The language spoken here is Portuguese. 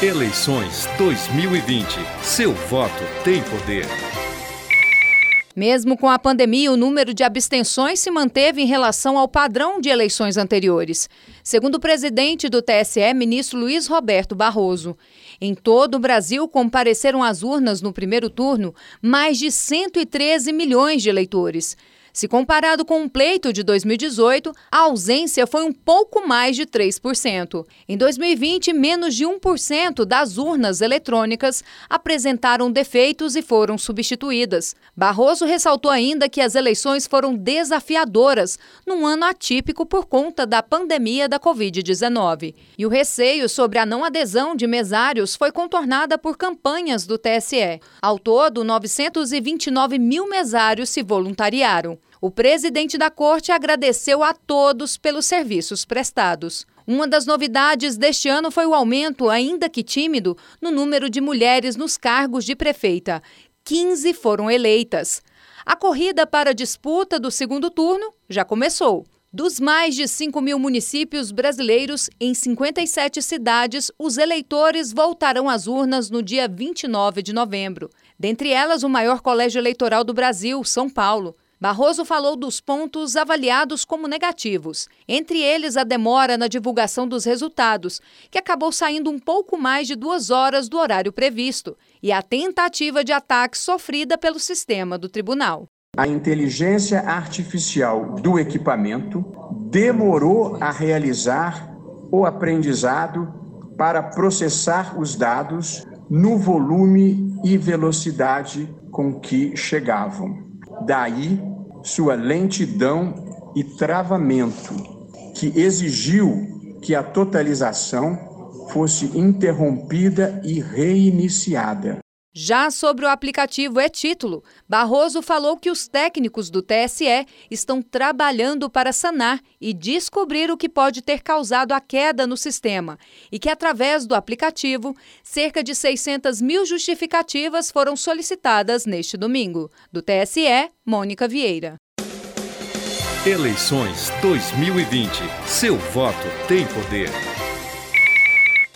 Eleições 2020. Seu voto tem poder. Mesmo com a pandemia, o número de abstenções se manteve em relação ao padrão de eleições anteriores, segundo o presidente do TSE, ministro Luiz Roberto Barroso. Em todo o Brasil, compareceram às urnas no primeiro turno mais de 113 milhões de eleitores. Se comparado com o pleito de 2018, a ausência foi um pouco mais de 3%. Em 2020, menos de 1% das urnas eletrônicas apresentaram defeitos e foram substituídas. Barroso ressaltou ainda que as eleições foram desafiadoras num ano atípico por conta da pandemia da Covid-19. E o receio sobre a não adesão de mesários foi contornada por campanhas do TSE. Ao todo, 929 mil mesários se voluntariaram. O presidente da corte agradeceu a todos pelos serviços prestados. Uma das novidades deste ano foi o aumento, ainda que tímido, no número de mulheres nos cargos de prefeita. 15 foram eleitas. A corrida para a disputa do segundo turno já começou. Dos mais de 5 mil municípios brasileiros, em 57 cidades, os eleitores voltarão às urnas no dia 29 de novembro. Dentre elas, o maior colégio eleitoral do Brasil, São Paulo. Barroso falou dos pontos avaliados como negativos, entre eles a demora na divulgação dos resultados, que acabou saindo um pouco mais de duas horas do horário previsto, e a tentativa de ataque sofrida pelo sistema do tribunal. A inteligência artificial do equipamento demorou a realizar o aprendizado para processar os dados no volume e velocidade com que chegavam. Daí sua lentidão e travamento, que exigiu que a totalização fosse interrompida e reiniciada. Já sobre o aplicativo e-Título, Barroso falou que os técnicos do TSE estão trabalhando para sanar e descobrir o que pode ter causado a queda no sistema e que, através do aplicativo, cerca de 600 mil justificativas foram solicitadas neste domingo. Do TSE, Mônica Vieira. Eleições 2020. Seu voto tem poder.